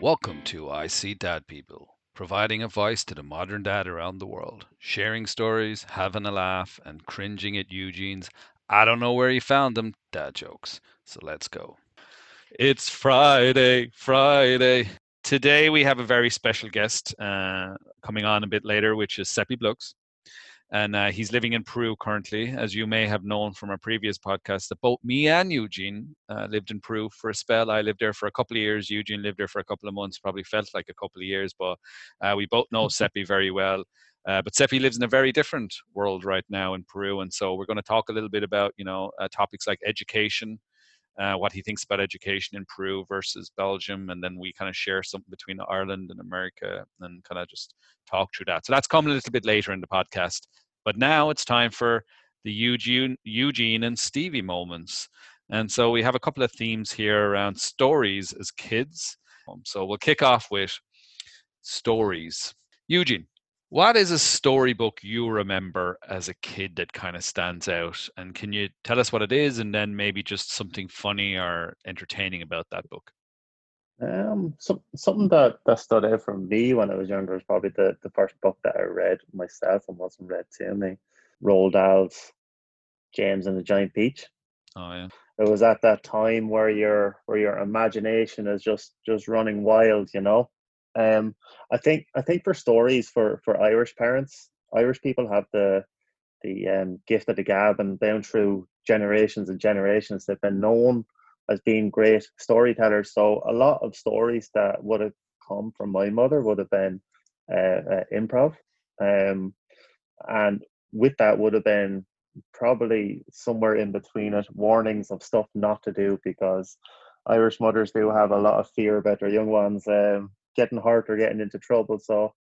Welcome to I See Dad People, providing a voice to the modern dad around the world, sharing stories, having a laugh, and cringing at Eugene's I don't know where he found them dad jokes. So let's go. It's Friday, Friday. Today we have a very special guest uh, coming on a bit later, which is Seppi Blux and uh, he's living in Peru currently. As you may have known from our previous podcast, that both me and Eugene uh, lived in Peru for a spell. I lived there for a couple of years. Eugene lived there for a couple of months. Probably felt like a couple of years, but uh, we both know Seppi very well. Uh, but Seppi lives in a very different world right now in Peru, and so we're going to talk a little bit about you know uh, topics like education, uh, what he thinks about education in Peru versus Belgium, and then we kind of share something between Ireland and America, and kind of just talk through that. So that's coming a little bit later in the podcast. But now it's time for the Eugene, Eugene and Stevie moments. And so we have a couple of themes here around stories as kids. Um, so we'll kick off with stories. Eugene, what is a storybook you remember as a kid that kind of stands out? And can you tell us what it is and then maybe just something funny or entertaining about that book? Um, some, something that, that stood out for me when I was younger was probably the, the first book that I read myself and wasn't read to me. Roald Dahl's James and the Giant Peach. Oh yeah. It was at that time where your where your imagination is just just running wild, you know. Um, I think I think for stories for for Irish parents, Irish people have the the um, gift of the gab and down through generations and generations, they've been known as being great storytellers. So a lot of stories that would have come from my mother would have been uh, uh, improv, um, and with that would have been probably somewhere in between it warnings of stuff not to do because Irish mothers do have a lot of fear about their young ones. Um, getting hurt or getting into trouble. So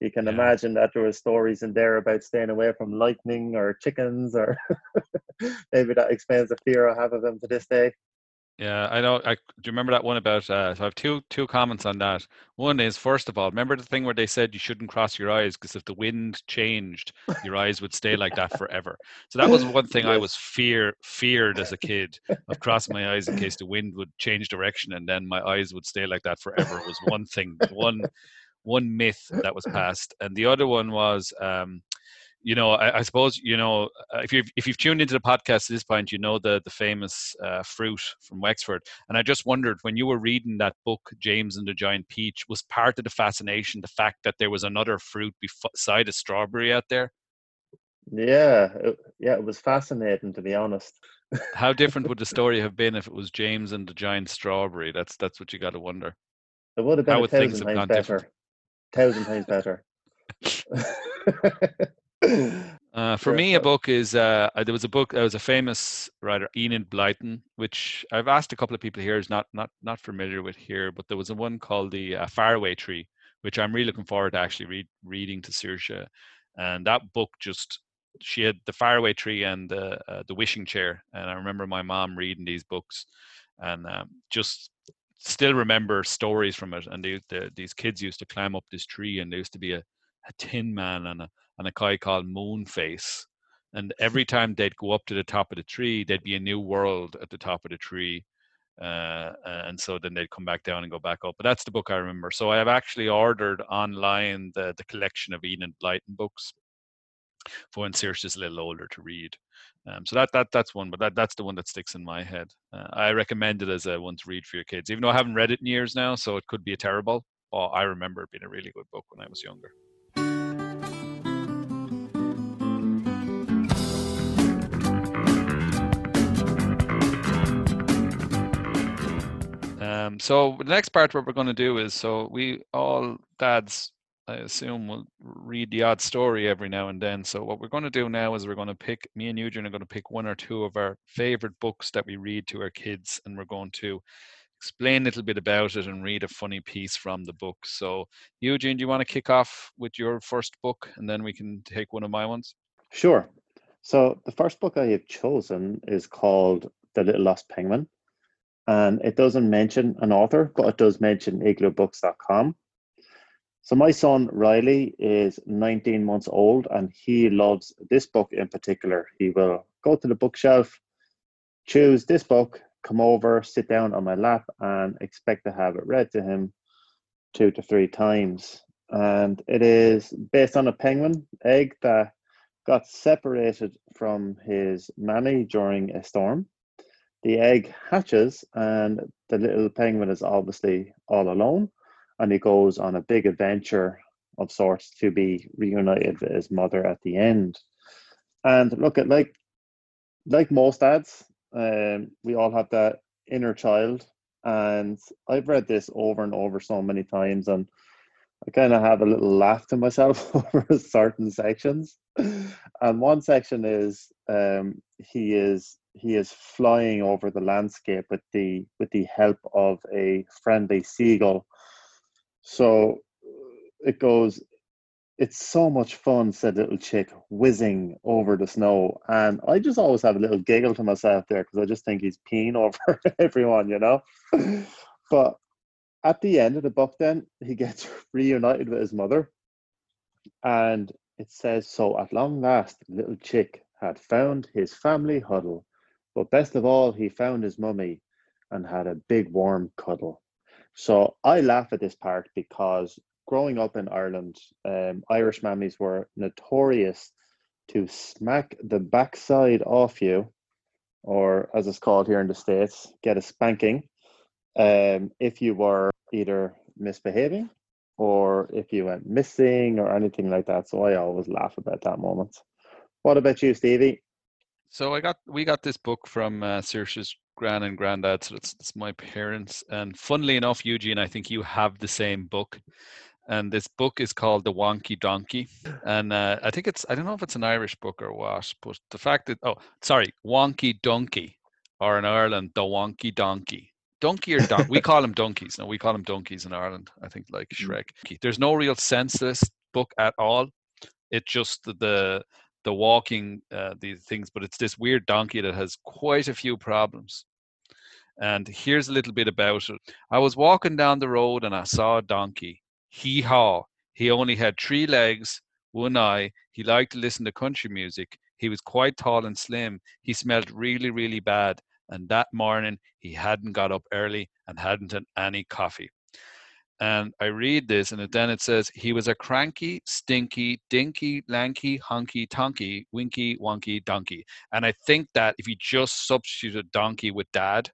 you can yeah. imagine that there were stories in there about staying away from lightning or chickens, or maybe that explains the fear I have of them to this day. Yeah, I know. I do you remember that one about? Uh, so I have two two comments on that. One is first of all, remember the thing where they said you shouldn't cross your eyes because if the wind changed, your eyes would stay like that forever. So that was one thing I was fear feared as a kid of crossing my eyes in case the wind would change direction and then my eyes would stay like that forever. It was one thing, one one myth that was passed, and the other one was. Um, you know, I, I, suppose you know uh, if you've if you've tuned into the podcast at this point, you know the the famous uh, fruit from Wexford. And I just wondered when you were reading that book, James and the Giant Peach, was part of the fascination the fact that there was another fruit beside a strawberry out there. Yeah, it, yeah, it was fascinating to be honest. How different would the story have been if it was James and the giant strawberry? That's that's what you got to wonder. It would have been How a thousand times better. Different? Thousand times better. Uh, for me, a book is uh, there was a book. There was a famous writer, Enid Blyton, which I've asked a couple of people here is not not not familiar with here, but there was a one called the uh, Faraway Tree, which I'm really looking forward to actually read, reading to Saoirse. And that book just she had the Faraway Tree and the uh, the Wishing Chair, and I remember my mom reading these books, and um, just still remember stories from it. And they, the, these kids used to climb up this tree, and there used to be a, a tin man and a and a guy called Moonface. And every time they'd go up to the top of the tree, there'd be a new world at the top of the tree. Uh, and so then they'd come back down and go back up. But that's the book I remember. So I have actually ordered online the, the collection of Enid Blyton books for when Saoirse is a little older to read. Um, so that that that's one, but that that's the one that sticks in my head. Uh, I recommend it as a one to read for your kids, even though I haven't read it in years now, so it could be a terrible. But I remember it being a really good book when I was younger. Um, so the next part what we're going to do is so we all dads I assume will read the odd story every now and then. So what we're going to do now is we're going to pick me and Eugene are going to pick one or two of our favorite books that we read to our kids, and we're going to explain a little bit about it and read a funny piece from the book. So Eugene, do you want to kick off with your first book, and then we can take one of my ones? Sure. So the first book I have chosen is called The Little Lost Penguin and it doesn't mention an author, but it does mention igloobooks.com. So my son Riley is 19 months old and he loves this book in particular. He will go to the bookshelf, choose this book, come over, sit down on my lap and expect to have it read to him two to three times. And it is based on a penguin egg that got separated from his mammy during a storm. The egg hatches, and the little penguin is obviously all alone, and he goes on a big adventure of sorts to be reunited with his mother at the end. And look at like like most dads, um, we all have that inner child, and I've read this over and over so many times, and I kind of have a little laugh to myself over certain sections. And one section is um, he is he is flying over the landscape with the with the help of a friendly seagull. So uh, it goes it's so much fun, said little chick, whizzing over the snow. And I just always have a little giggle to myself there because I just think he's peeing over everyone, you know? but at the end of the book, then he gets reunited with his mother. And it says, So at long last, little chick had found his family huddle. But best of all, he found his mummy and had a big warm cuddle. So I laugh at this part because growing up in Ireland, um, Irish mammies were notorious to smack the backside off you, or as it's called here in the States, get a spanking, um, if you were either misbehaving or if you went missing or anything like that. So I always laugh about that moment. What about you, Stevie? So I got we got this book from uh, Saoirse's gran and granddad. So it's, it's my parents. And funnily enough, Eugene, I think you have the same book and this book is called The Wonky Donkey. And uh, I think it's, I don't know if it's an Irish book or what, but the fact that, oh, sorry, Wonky Donkey, or in Ireland, The Wonky Donkey. Donkey or donkey? we call them donkeys. No, we call them donkeys in Ireland, I think, like mm. Shrek. There's no real sense to this book at all. It just the, the walking, uh, these things, but it's this weird donkey that has quite a few problems. And here's a little bit about it. I was walking down the road and I saw a donkey hee haw. He only had three legs, one eye. He liked to listen to country music. He was quite tall and slim. He smelled really, really bad. And that morning, he hadn't got up early and hadn't had any coffee. And I read this, and then it says, He was a cranky, stinky, dinky, lanky, hunky, tonky, winky, wonky, donkey. And I think that if you just substituted donkey with dad,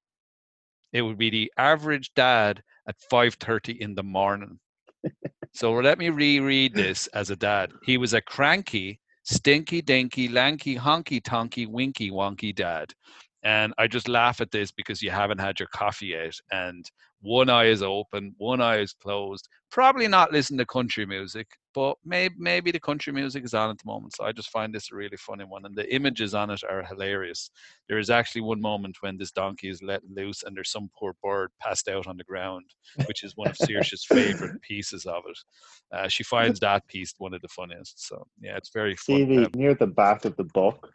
it would be the average dad at 5.30 in the morning so let me reread this as a dad. He was a cranky, stinky, dinky, lanky, honky, tonky, winky, wonky dad. And I just laugh at this because you haven't had your coffee yet. And one eye is open, one eye is closed. Probably not listen to country music, but maybe maybe the country music is on at the moment. So I just find this a really funny one, and the images on it are hilarious. There is actually one moment when this donkey is let loose, and there's some poor bird passed out on the ground, which is one of Saoirse's favorite pieces of it. Uh, she finds that piece one of the funniest. So yeah, it's very fun. Stevie, um, near the back of the book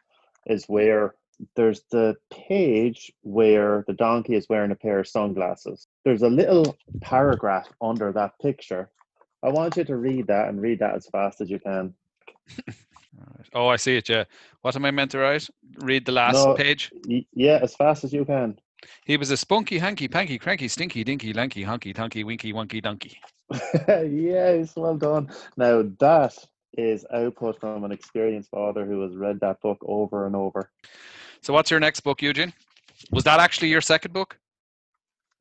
is where there's the page where the donkey is wearing a pair of sunglasses. There's a little paragraph under that picture. I want you to read that and read that as fast as you can. oh, I see it. Yeah. What am I meant to write? Read the last no, page? Y- yeah, as fast as you can. He was a spunky, hanky, panky, cranky, stinky, dinky, lanky, honky, tonky, winky, wonky, donkey. yes, well done. Now that is output from an experienced father who has read that book over and over. So, what's your next book, Eugene? Was that actually your second book?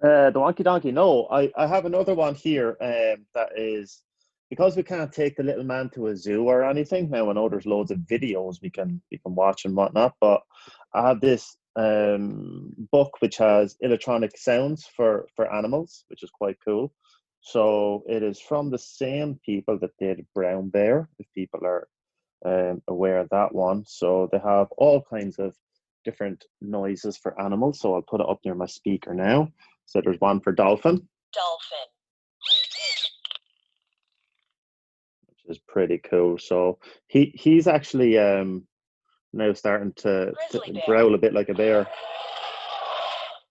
Uh, the Wonky Donkey. No, I, I have another one here um, that is because we can't take the little man to a zoo or anything. Now I know there's loads of videos we can we can watch and whatnot, but I have this um, book which has electronic sounds for for animals, which is quite cool. So it is from the same people that did Brown Bear, if people are um, aware of that one. So they have all kinds of different noises for animals. So I'll put it up near my speaker now. So there's one for dolphin. Dolphin. Which is pretty cool. So he he's actually um now starting to, to growl a bit like a bear.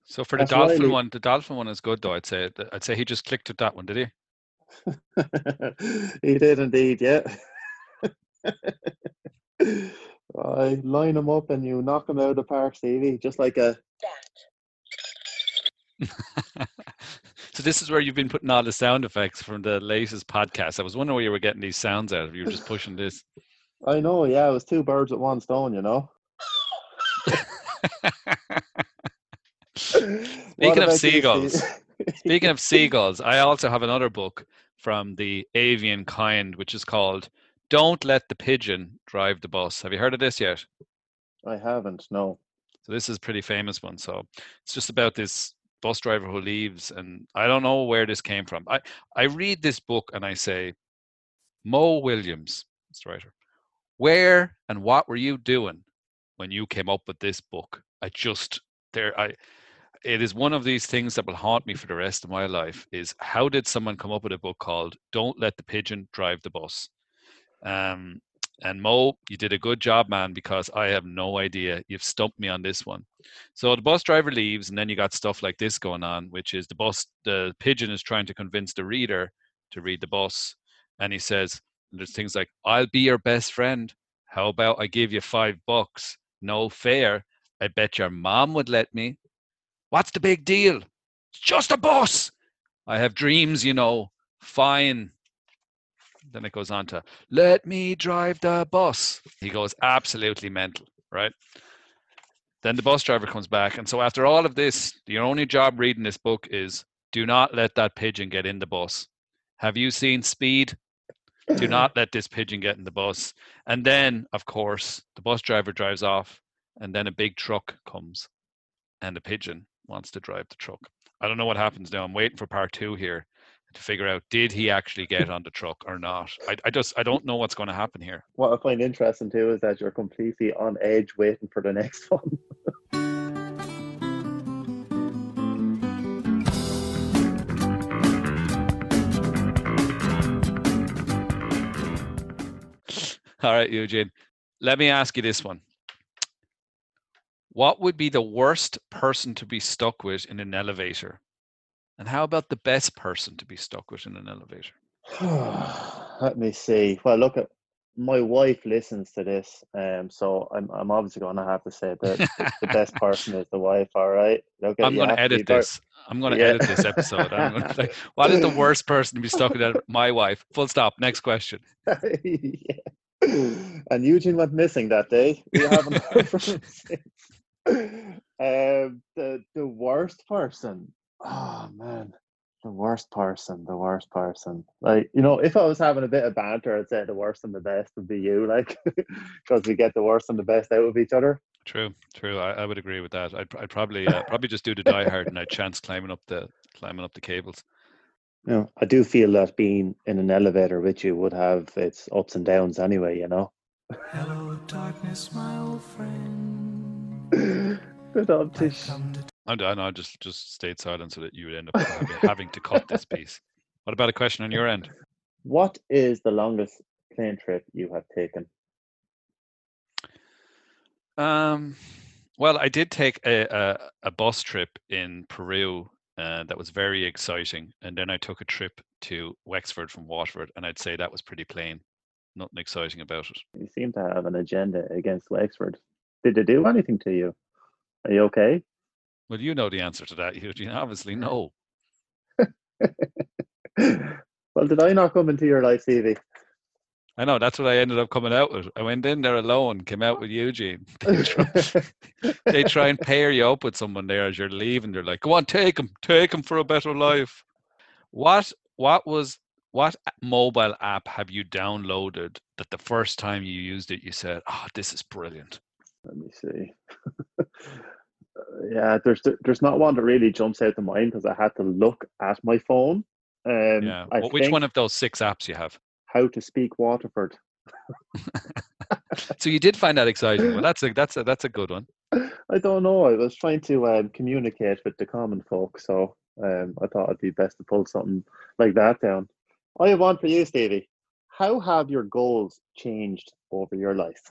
So for the That's dolphin Riley. one, the dolphin one is good though. I'd say I'd say he just clicked with that one, did he? he did indeed, yeah. I line them up and you knock them out of the park, Stevie, just like a. so this is where you've been putting all the sound effects from the latest podcast. I was wondering where you were getting these sounds out of. You were just pushing this. I know, yeah, it was two birds at one stone, you know. Speaking of seagulls, speaking of seagulls, I also have another book from the avian kind, which is called "Don't Let the Pigeon Drive the Bus." Have you heard of this yet? I haven't. No. So this is a pretty famous one. So it's just about this bus driver who leaves, and I don't know where this came from. I I read this book and I say, Mo Willems, the writer, where and what were you doing when you came up with this book? I just there I it is one of these things that will haunt me for the rest of my life is how did someone come up with a book called don't let the pigeon drive the bus um, and mo you did a good job man because i have no idea you've stumped me on this one so the bus driver leaves and then you got stuff like this going on which is the bus the pigeon is trying to convince the reader to read the bus and he says there's things like i'll be your best friend how about i give you five bucks no fair. i bet your mom would let me What's the big deal? It's just a bus. I have dreams, you know. Fine. Then it goes on to, let me drive the bus. He goes absolutely mental, right? Then the bus driver comes back. And so after all of this, your only job reading this book is do not let that pigeon get in the bus. Have you seen Speed? Do not let this pigeon get in the bus. And then, of course, the bus driver drives off, and then a big truck comes, and the pigeon wants to drive the truck. I don't know what happens now. I'm waiting for part two here to figure out did he actually get on the truck or not. I, I just I don't know what's going to happen here. What I find interesting too is that you're completely on edge waiting for the next one. All right, Eugene. Let me ask you this one. What would be the worst person to be stuck with in an elevator? And how about the best person to be stuck with in an elevator? Let me see. Well, look at my wife listens to this, um, so I'm I'm obviously going to have to say that the best person is the wife. All right. Okay, I'm going to edit this. I'm going to yeah. edit this episode. I'm going to say, what is the worst person to be stuck with? My wife. Full stop. Next question. yeah. And Eugene went missing that day. We haven't heard from him since. um, the the worst person. Oh man, the worst person. The worst person. Like you know, if I was having a bit of banter, I'd say the worst and the best would be you. Like because we get the worst and the best out of each other. True, true. I, I would agree with that. I'd, I'd probably uh, probably just do the die hard and I'd chance climbing up the climbing up the cables. You know, I do feel that being in an elevator with you would have its ups and downs anyway. You know. Hello, darkness, my old friend. Good optisch. I know, I just just stayed silent so that you would end up having to cut this piece. What about a question on your end? What is the longest plane trip you have taken? Um, well, I did take a, a, a bus trip in Peru uh, that was very exciting, and then I took a trip to Wexford from Waterford, and I'd say that was pretty plain. Nothing exciting about it. You seem to have an agenda against Wexford. Did they do anything to you? Are you okay? Well, you know the answer to that, Eugene. Obviously, no. well, did I not come into your life, Stevie? I know that's what I ended up coming out with. I went in there alone, came out with Eugene. They try, they try and pair you up with someone there as you're leaving. They're like, "Go on, take him, take him for a better life." What what was what mobile app have you downloaded that the first time you used it you said, "Oh, this is brilliant"? Let me see. Uh, yeah, there's there's not one that really jumps out to mind because I had to look at my phone. Um, yeah. Well, which one of those six apps you have? How to speak Waterford. so you did find that exciting. Well, that's a that's a that's a good one. I don't know. I was trying to um, communicate with the common folk, so um, I thought it'd be best to pull something like that down. I have one for you, Stevie. How have your goals changed over your life?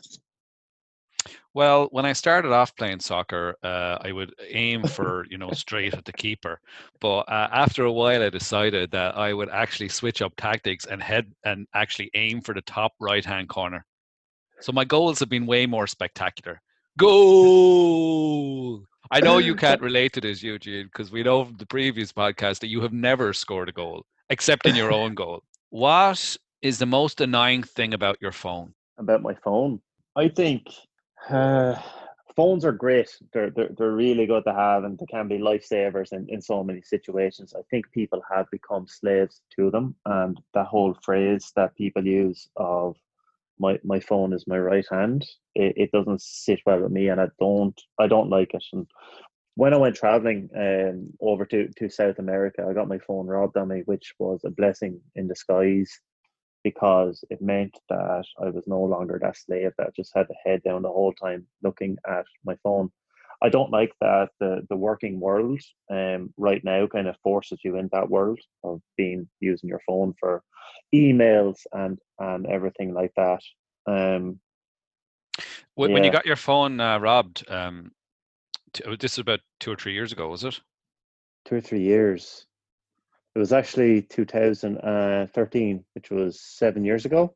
Well, when I started off playing soccer, uh, I would aim for you know straight at the keeper. But uh, after a while, I decided that I would actually switch up tactics and head and actually aim for the top right hand corner. So my goals have been way more spectacular. Goal! I know you can't relate to this, Eugene, because we know from the previous podcast that you have never scored a goal except in your own goal. What is the most annoying thing about your phone? About my phone, I think uh, phones are great. They're, they're they're really good to have, and they can be lifesavers in, in so many situations. I think people have become slaves to them, and that whole phrase that people use of my my phone is my right hand. It, it doesn't sit well with me, and I don't I don't like it. And when I went traveling um, over to, to South America, I got my phone robbed on me, which was a blessing in disguise because it meant that I was no longer that slave that just had to head down the whole time looking at my phone. I don't like that the, the working world um, right now kind of forces you in that world of being using your phone for emails and and everything like that. Um, when, yeah. when you got your phone uh, robbed, um, t- oh, this is about two or three years ago, was it? Two or three years. It was actually 2013, which was seven years ago.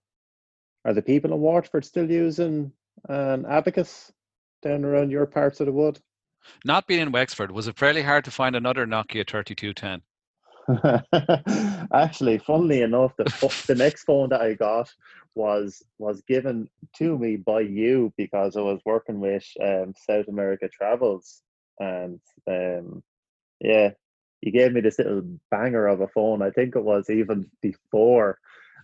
Are the people in Waterford still using an abacus down around your parts of the wood? Not being in Wexford, was it fairly hard to find another Nokia 3210? Actually, funnily enough, the the next phone that I got was was given to me by you because I was working with um, South America Travels, and um, yeah, you gave me this little banger of a phone. I think it was even before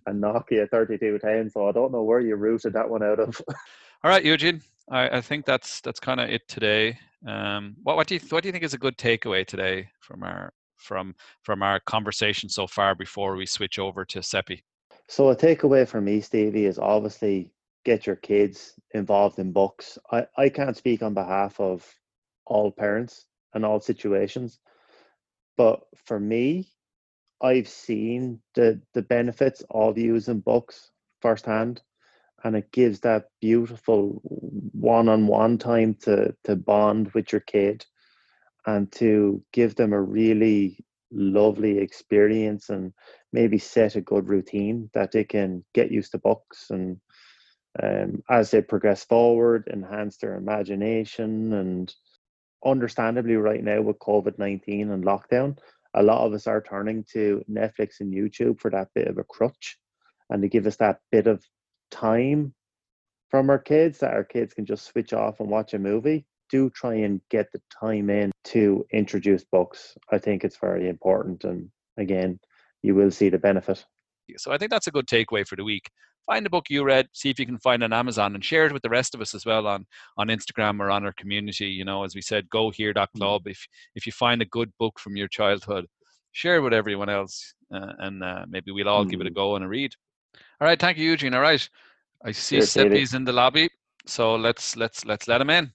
a Nokia 3210. So I don't know where you rooted that one out of. All right, Eugene. I, I think that's that's kind of it today. Um, what what do you what do you think is a good takeaway today from our from from our conversation so far before we switch over to Seppi? So a takeaway for me, Stevie, is obviously get your kids involved in books. I, I can't speak on behalf of all parents and all situations, but for me, I've seen the the benefits of using books firsthand, and it gives that beautiful one-on-one time to to bond with your kid and to give them a really lovely experience and maybe set a good routine that they can get used to books and um, as they progress forward enhance their imagination and understandably right now with covid-19 and lockdown a lot of us are turning to netflix and youtube for that bit of a crutch and to give us that bit of time from our kids that our kids can just switch off and watch a movie do try and get the time in to introduce books. I think it's very important. And again, you will see the benefit. So I think that's a good takeaway for the week. Find a book you read, see if you can find on Amazon and share it with the rest of us as well on, on Instagram or on our community. You know, as we said, go here.club. If if you find a good book from your childhood, share it with everyone else uh, and uh, maybe we'll all mm. give it a mm. go and a read. All right, thank you, Eugene. All right. I see Seppi's in the lobby. So let's let's let's let him in.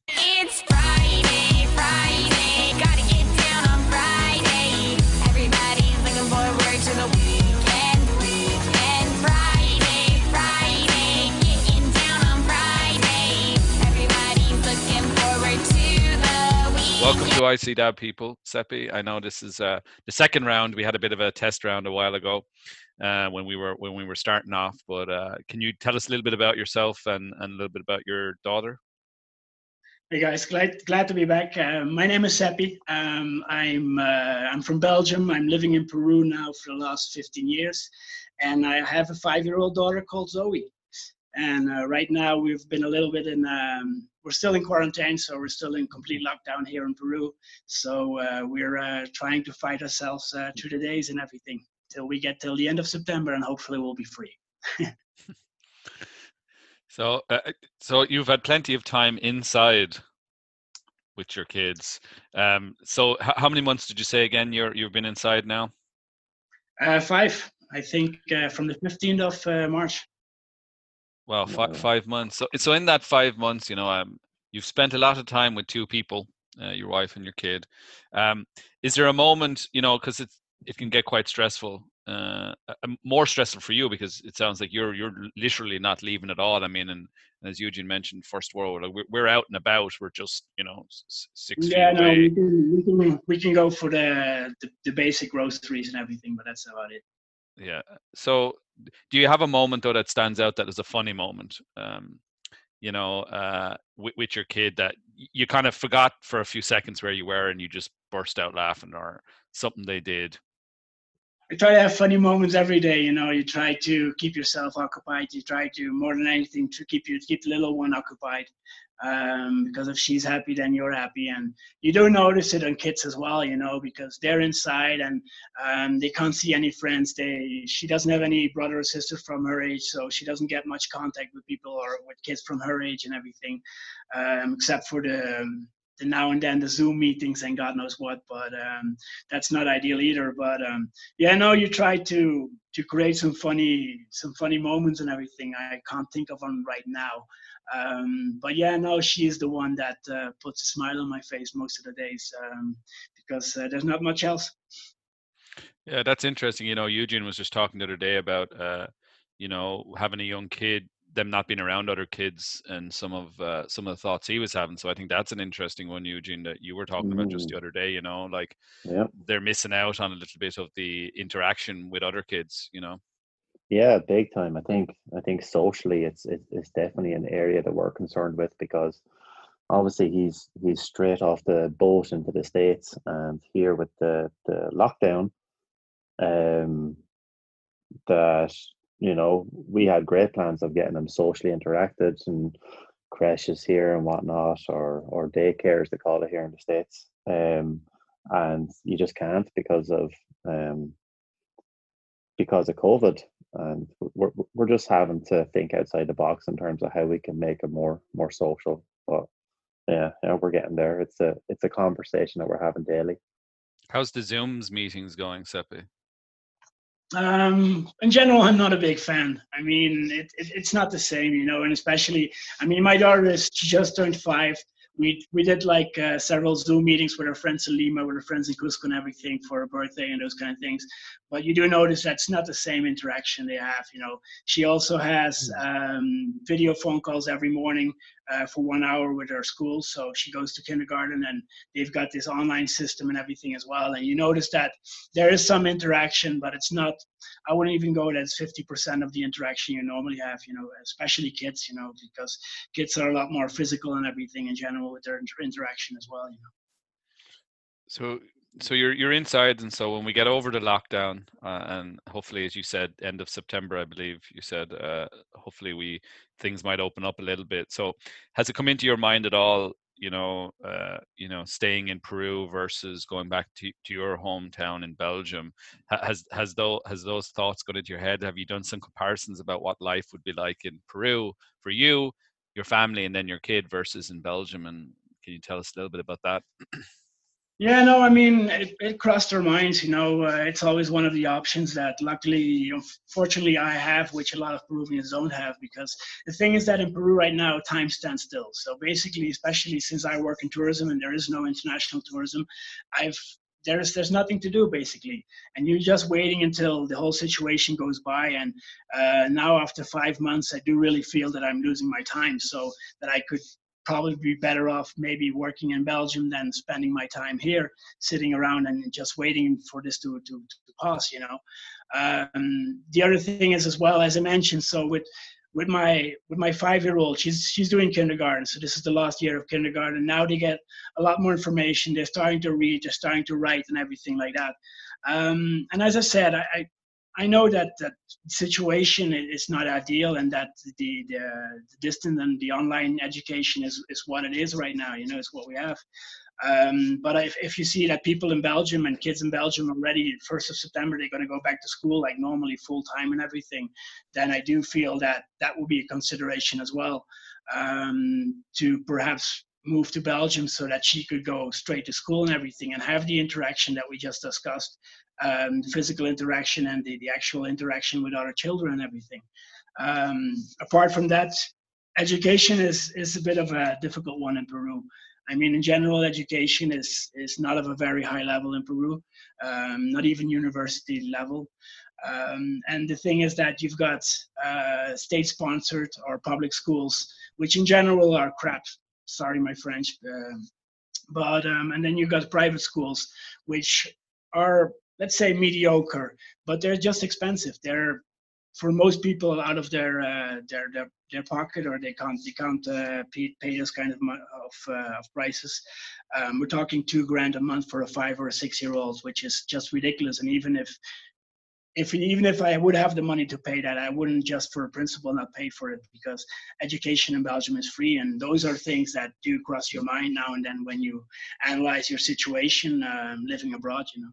To Dad people. Seppi, I know this is uh, the second round. We had a bit of a test round a while ago uh, when we were when we were starting off. But uh, can you tell us a little bit about yourself and, and a little bit about your daughter? Hey guys, glad glad to be back. Uh, my name is Seppi. Um, I'm uh, I'm from Belgium. I'm living in Peru now for the last 15 years, and I have a five-year-old daughter called Zoe. And uh, right now we've been a little bit in um, we're still in quarantine, so we're still in complete lockdown here in Peru. So uh, we're uh, trying to fight ourselves uh, through the days and everything till we get till the end of September, and hopefully we'll be free. so, uh, uh, so you've had plenty of time inside with your kids. Um, so, h- how many months did you say again? You're you've been inside now. Uh, five, I think, uh, from the fifteenth of uh, March. Well, five, five months. So, so in that five months, you know, um, you've spent a lot of time with two people, uh, your wife and your kid. Um, is there a moment, you know, because it's it can get quite stressful, uh, more stressful for you because it sounds like you're you're literally not leaving at all. I mean, and, and as Eugene mentioned, first world, we're, we're out and about. We're just you know six yeah, feet no, away. We can, we can we can go for the, the the basic groceries and everything, but that's about it. Yeah. So do you have a moment though that stands out that is a funny moment um, you know uh, with, with, your kid that you kind of forgot for a few seconds where you were and you just burst out laughing or something they did I try to have funny moments every day. You know, you try to keep yourself occupied. You try to more than anything to keep you keep the little one occupied. Um, because if she's happy, then you're happy, and you do notice it on kids as well. You know, because they're inside and um, they can't see any friends. They she doesn't have any brother or sister from her age, so she doesn't get much contact with people or with kids from her age and everything, um, except for the um, the now and then the Zoom meetings and God knows what, but um, that's not ideal either. But um, yeah, no, you try to to create some funny some funny moments and everything. I can't think of one right now. Um, but yeah, no, she is the one that uh, puts a smile on my face most of the days um, because uh, there's not much else. Yeah, that's interesting. You know, Eugene was just talking the other day about, uh, you know, having a young kid them not being around other kids and some of uh, some of the thoughts he was having. So I think that's an interesting one, Eugene, that you were talking about just the mm. other day. You know, like yeah. they're missing out on a little bit of the interaction with other kids. You know. Yeah, big time. I think I think socially, it's it's definitely an area that we're concerned with because obviously he's he's straight off the boat into the states, and here with the the lockdown, um, that you know, we had great plans of getting them socially interacted and creches here and whatnot, or or daycare as they call it here in the states. Um, and you just can't because of um, because of COVID, and we're we're just having to think outside the box in terms of how we can make it more more social. But yeah, yeah, we're getting there. It's a it's a conversation that we're having daily. How's the Zooms meetings going, Seppi? Um, in general, I'm not a big fan. I mean, it, it, it's not the same, you know, and especially, I mean, my daughter is just turned five. We we did like uh, several Zoom meetings with our friends in Lima, with our friends in Cusco, and everything for her birthday and those kind of things. But you do notice that's not the same interaction they have. You know, she also has hmm. um, video phone calls every morning uh, for one hour with her school. So she goes to kindergarten and they've got this online system and everything as well. And you notice that there is some interaction, but it's not, I wouldn't even go as 50% of the interaction you normally have, you know, especially kids, you know, because kids are a lot more physical and everything in general with their inter- interaction as well, you know. So so you're you're inside, and so when we get over the lockdown, uh, and hopefully, as you said, end of September, I believe you said, uh, hopefully we things might open up a little bit. So, has it come into your mind at all? You know, uh, you know, staying in Peru versus going back to, to your hometown in Belgium. Has has those has those thoughts gone into your head? Have you done some comparisons about what life would be like in Peru for you, your family, and then your kid versus in Belgium? And can you tell us a little bit about that? Yeah, no, I mean, it, it crossed our minds. You know, uh, it's always one of the options that, luckily, unfortunately, I have, which a lot of Peruvians don't have. Because the thing is that in Peru right now, time stands still. So basically, especially since I work in tourism and there is no international tourism, I've there's there's nothing to do basically, and you're just waiting until the whole situation goes by. And uh, now, after five months, I do really feel that I'm losing my time, so that I could probably be better off maybe working in Belgium than spending my time here, sitting around and just waiting for this to, to, to pass, you know. Um, the other thing is as well, as I mentioned, so with with my with my five year old she's she's doing kindergarten so this is the last year of kindergarten now they get a lot more information they're starting to read they're starting to write and everything like that um, and as i said I, I know that that situation is not ideal, and that the, the, the distant and the online education is is what it is right now. You know, it's what we have. Um, but if, if you see that people in Belgium and kids in Belgium already first of September they're going to go back to school like normally full time and everything, then I do feel that that will be a consideration as well um, to perhaps move to Belgium so that she could go straight to school and everything and have the interaction that we just discussed um, the physical interaction and the, the actual interaction with other children and everything. Um, apart from that, education is, is a bit of a difficult one in Peru. I mean, in general, education is, is not of a very high level in Peru, um, not even university level. Um, and the thing is that you've got uh, state sponsored or public schools, which in general are crap. Sorry, my French. Uh, but um, and then you've got private schools, which are let's say mediocre, but they're just expensive. They're for most people out of their uh, their, their their pocket or they can't they can't uh, pay, pay this kind of of, uh, of prices. Um, we're talking two grand a month for a five or a six year old, which is just ridiculous. And even if if even if I would have the money to pay that, I wouldn't just for a principle not pay for it because education in Belgium is free, and those are things that do cross your mind now and then when you analyze your situation um, living abroad. You know.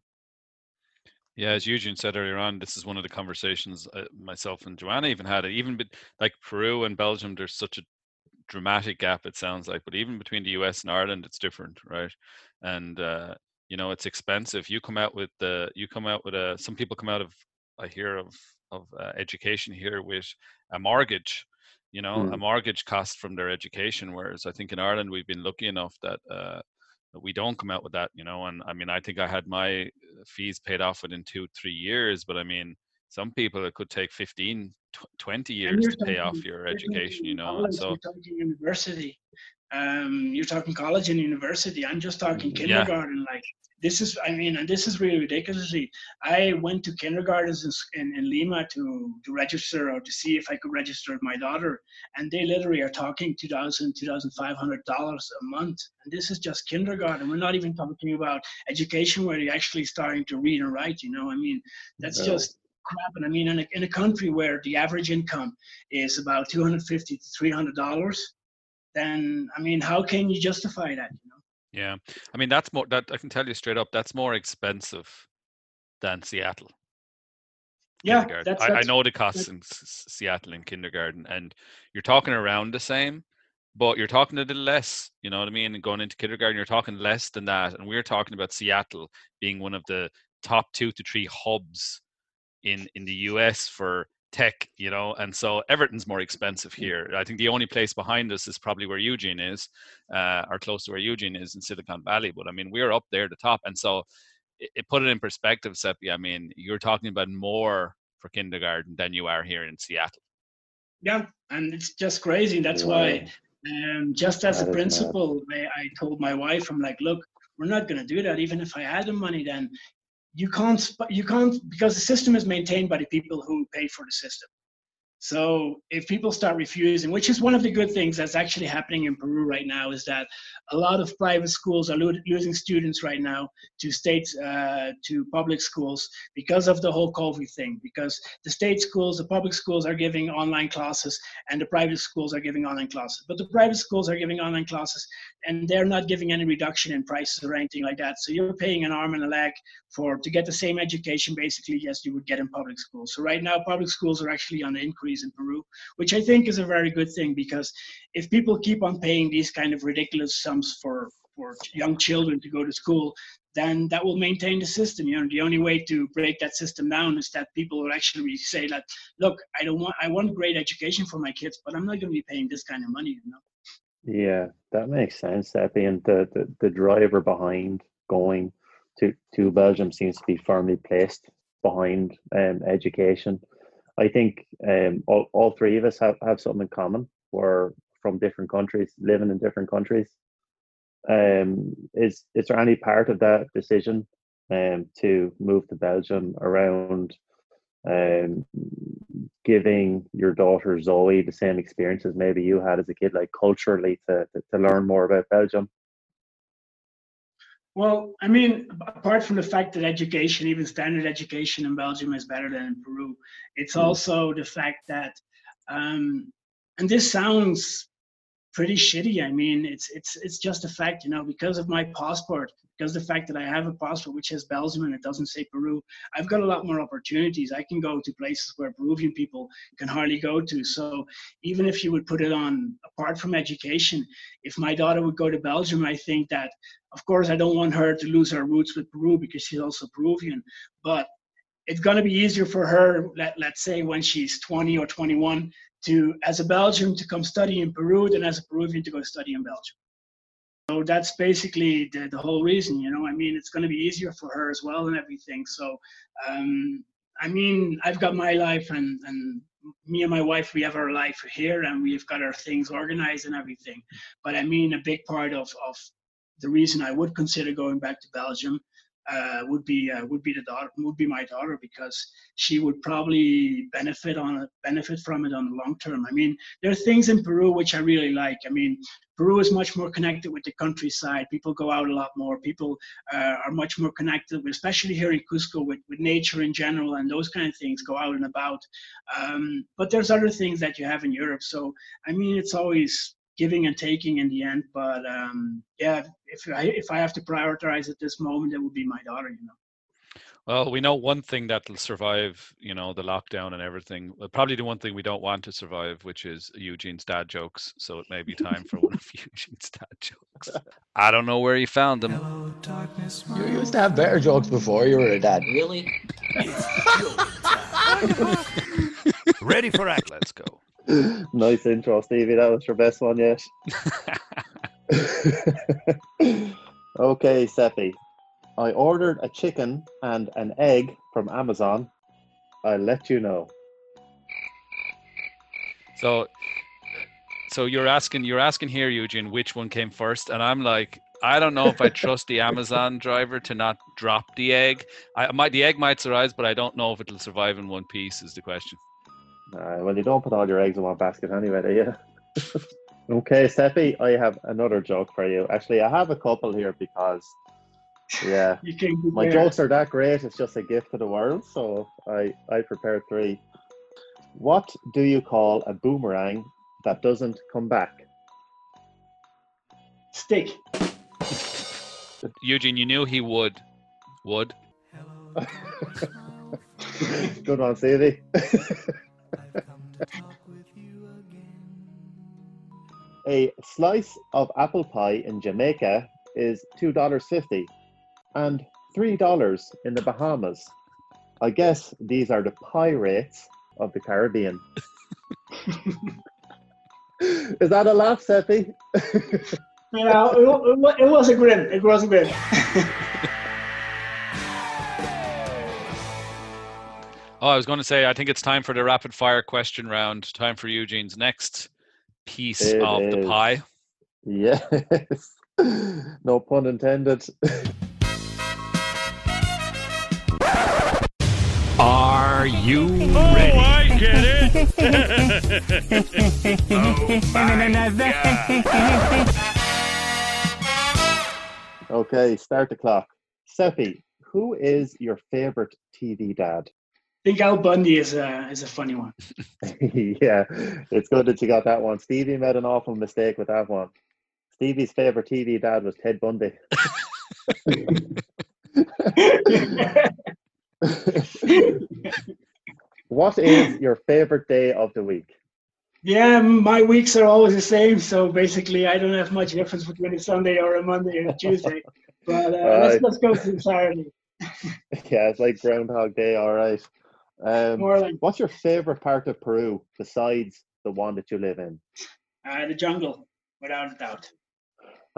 Yeah, as Eugene said earlier on, this is one of the conversations uh, myself and Joanna even had. It even be, like Peru and Belgium, there's such a dramatic gap. It sounds like, but even between the U.S. and Ireland, it's different, right? And uh, you know, it's expensive. You come out with the, you come out with a. Some people come out of, I hear of of uh, education here with a mortgage. You know, mm. a mortgage cost from their education. Whereas I think in Ireland we've been lucky enough that we don't come out with that, you know. And I mean, I think I had my uh, fees paid off within two, three years, but I mean, some people it could take 15, 20 years to pay off your education, you know. And so, university, um, you're talking college and university. I'm just talking kindergarten, yeah. like this is i mean and this is really ridiculous i went to kindergartens in, in, in, lima to to register or to see if i could register my daughter and they literally are talking 2000 2500 dollars a month and this is just kindergarten we're not even talking about education where you're actually starting to read and write you know i mean that's no. just crap and i mean in a, in a country where the average income is about 250 to 300 dollars then i mean how can you justify that you know yeah, I mean that's more that I can tell you straight up. That's more expensive than Seattle. Yeah, that's, I, I, know the costs in S- Seattle in kindergarten, and you're talking around the same, but you're talking a little less. You know what I mean? And going into kindergarten, you're talking less than that, and we're talking about Seattle being one of the top two to three hubs in in the U.S. for tech, you know, and so Everton's more expensive here. I think the only place behind us is probably where Eugene is, uh, or close to where Eugene is in Silicon Valley. But I mean, we're up there at the top, and so it, it put it in perspective, Seppi. I mean, you're talking about more for kindergarten than you are here in Seattle. Yeah, and it's just crazy. That's wow. why, um, just as that a principle, I, I told my wife, I'm like, look, we're not going to do that. Even if I had the money, then you can't you can't because the system is maintained by the people who pay for the system so if people start refusing, which is one of the good things that's actually happening in Peru right now, is that a lot of private schools are lo- losing students right now to state uh, to public schools because of the whole COVID thing. Because the state schools, the public schools are giving online classes, and the private schools are giving online classes. But the private schools are giving online classes, and they're not giving any reduction in prices or anything like that. So you're paying an arm and a leg for to get the same education basically as you would get in public schools. So right now, public schools are actually on the increase in Peru, which I think is a very good thing because if people keep on paying these kind of ridiculous sums for for young children to go to school, then that will maintain the system. You know, the only way to break that system down is that people will actually say that, look, I don't want, I want great education for my kids, but I'm not going to be paying this kind of money. You know. Yeah, that makes sense. That being the, the, the driver behind going to, to Belgium seems to be firmly placed behind um, education. I think um, all, all three of us have, have something in common. We're from different countries, living in different countries. Um, is is there any part of that decision um, to move to Belgium around um, giving your daughter Zoe the same experiences maybe you had as a kid, like culturally to, to, to learn more about Belgium? Well, I mean, apart from the fact that education, even standard education in Belgium, is better than in Peru, it's mm. also the fact that, um, and this sounds pretty shitty. I mean, it's it's it's just a fact, you know, because of my passport, because the fact that I have a passport which has Belgium and it doesn't say Peru, I've got a lot more opportunities. I can go to places where Peruvian people can hardly go to. So even if you would put it on apart from education, if my daughter would go to Belgium, I think that of course I don't want her to lose her roots with Peru because she's also Peruvian, but it's going to be easier for her let, let's say when she's 20 or 21 to as a belgian to come study in peru than as a peruvian to go study in belgium so that's basically the, the whole reason, you know. I mean, it's going to be easier for her as well and everything. So, um, I mean, I've got my life, and and me and my wife, we have our life here, and we've got our things organized and everything. But I mean, a big part of of the reason I would consider going back to Belgium uh, would be uh, would be the daughter would be my daughter because she would probably benefit on benefit from it on the long term. I mean, there are things in Peru which I really like. I mean, Peru is much more connected with the countryside. People go out a lot more. People uh, are much more connected, especially here in Cusco, with, with nature in general and those kind of things. Go out and about. Um, but there's other things that you have in Europe. So I mean, it's always giving and taking in the end. But um, yeah, if I if I have to prioritize at this moment, it would be my daughter. You know. Well, we know one thing that'll survive, you know, the lockdown and everything. Well, probably the one thing we don't want to survive, which is Eugene's dad jokes. So it may be time for one of Eugene's dad jokes. I don't know where you found them. You used to have better jokes before you were a dad. Really? Ready for act. Let's go. Nice intro, Stevie. That was your best one yet. okay, Seppi. I ordered a chicken and an egg from Amazon. I'll let you know. So, so you're asking, you're asking here, Eugene, which one came first, and I'm like, I don't know if I trust the Amazon driver to not drop the egg. I might, the egg might survive, but I don't know if it'll survive in one piece. Is the question. Uh, well, you don't put all your eggs in one basket anyway, do you? okay, Seppi, I have another joke for you. Actually, I have a couple here because, yeah, You can my jokes are that great. It's just a gift to the world. So I, I prepared three. What do you call a boomerang that doesn't come back? stick. Eugene, you knew he would. Would. Good one, Stevie. A slice of apple pie in Jamaica is $2.50 and $3 in the Bahamas. I guess these are the pie rates of the Caribbean. is that a laugh, Seppi? Yeah, it, it, it was a grin. It was a grin. Oh, I was going to say, I think it's time for the rapid fire question round. Time for Eugene's next piece It of the pie. yes. no pun intended. Are you oh, ready? I get it. oh my God. Okay, start the clock. Seppi, who is your favorite TV dad? I think Al Bundy is a is a funny one. yeah, it's good that you got that one. Stevie made an awful mistake with that one. Stevie's favorite TV dad was Ted Bundy. what is your favorite day of the week? yeah, my weeks are always the same, so basically I don't have much difference between a Sunday or a Monday or a Tuesday. But uh, Right. let's let's go to Saturday. Yeah, it's like Groundhog Day, all right. Um, what's your favorite part of Peru besides the one that you live in? uh, the jungle, without a doubt.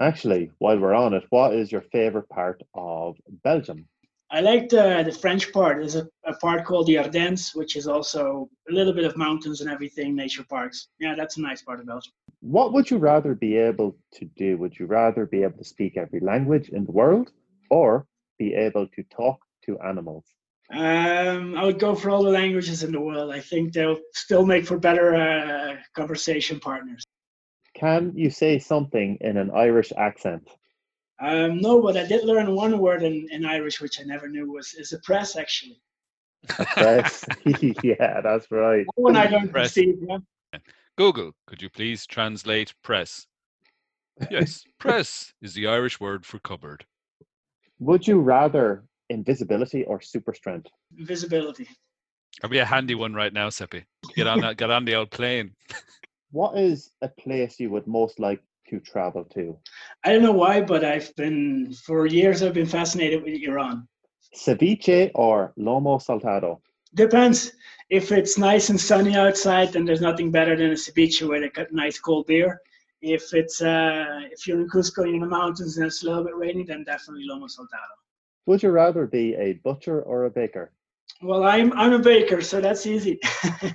Actually, while we're on it, what is your favorite part of Belgium? I like the the French part. There's a, a part called the Ardennes, which is also a little bit of mountains and everything, nature parks. Yeah, that's a nice part of Belgium. What would you rather be able to do? Would you rather be able to speak every language in the world or be able to talk to animals? Um, I would go for all the languages in the world. I think they'll still make for better uh, conversation partners. Can you say something in an Irish accent? Um, no, but I did learn one word in, in Irish, which I never knew was is a press actually. Yes. yeah, that's right. That one I learned from Press. Steve. Yeah. Google, could you please translate press? Yes, press is the Irish word for cupboard. Would you rather invisibility or super strength? Invisibility. That'd be a handy one right now, Seppi. Get on that, get on the old plane. What is a place you would most like to travel to? I don't know why, but I've been for years. I've been fascinated with Iran. Ceviche or lomo saltado? Depends. If it's nice and sunny outside, then there's nothing better than a ceviche with a nice cold beer. If it's uh, if you're in Cusco in the mountains and it's a little bit rainy, then definitely lomo saltado. Would you rather be a butcher or a baker? Well, I'm I'm a baker, so that's easy.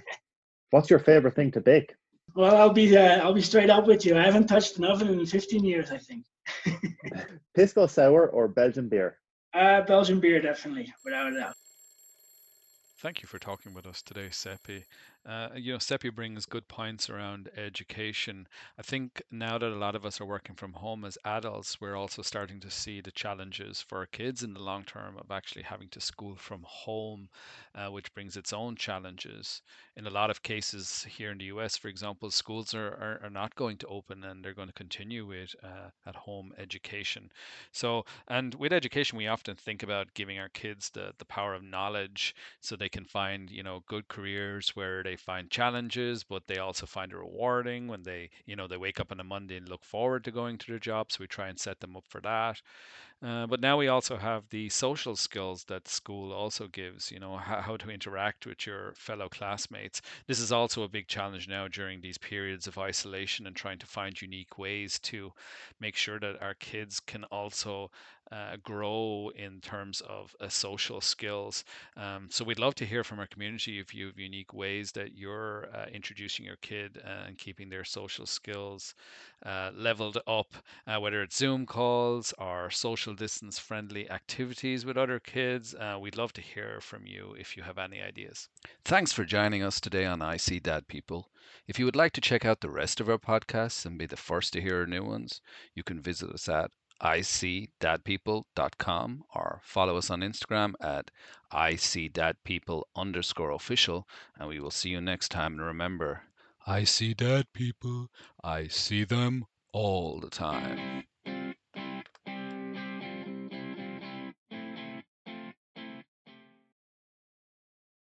What's your favorite thing to bake? well, I'll be uh, I'll be straight up with you. I haven't touched an oven in 15 years, I think. Pisco sour or Belgian beer? Uh, Belgian beer, definitely, without a doubt. Thank you for talking with us today, Seppi. Uh, you know, Seppi brings good points around education. I think now that a lot of us are working from home as adults, we're also starting to see the challenges for our kids in the long term of actually having to school from home, uh, which brings its own challenges. In a lot of cases here in the US, for example, schools are, are, are not going to open and they're going to continue with uh, at home education. So, and with education, we often think about giving our kids the, the power of knowledge so they can find you know good careers where they find challenges but they also find it rewarding when they you know they wake up on a monday and look forward to going to their job so we try and set them up for that uh, but now we also have the social skills that school also gives, you know, how, how, to interact with your fellow classmates. This is also a big challenge now during these periods of isolation and trying to find unique ways to make sure that our kids can also uh, grow in terms of uh, social skills. Um, so we'd love to hear from our community if you have unique ways that you're uh, introducing your kid and keeping their social skills uh, leveled up, uh, whether it's Zoom calls or social distance friendly activities with other kids. Uh, we'd love to hear from you if you have any ideas. Thanks for joining us today on I See Dad People. If you would like to check out the rest of our podcasts and be the first to hear our new ones, you can visit us at icdadpeople.com or follow us on Instagram at icdadpeople underscore official. And we will see you next time. And remember, I see dad people. I see them all the time.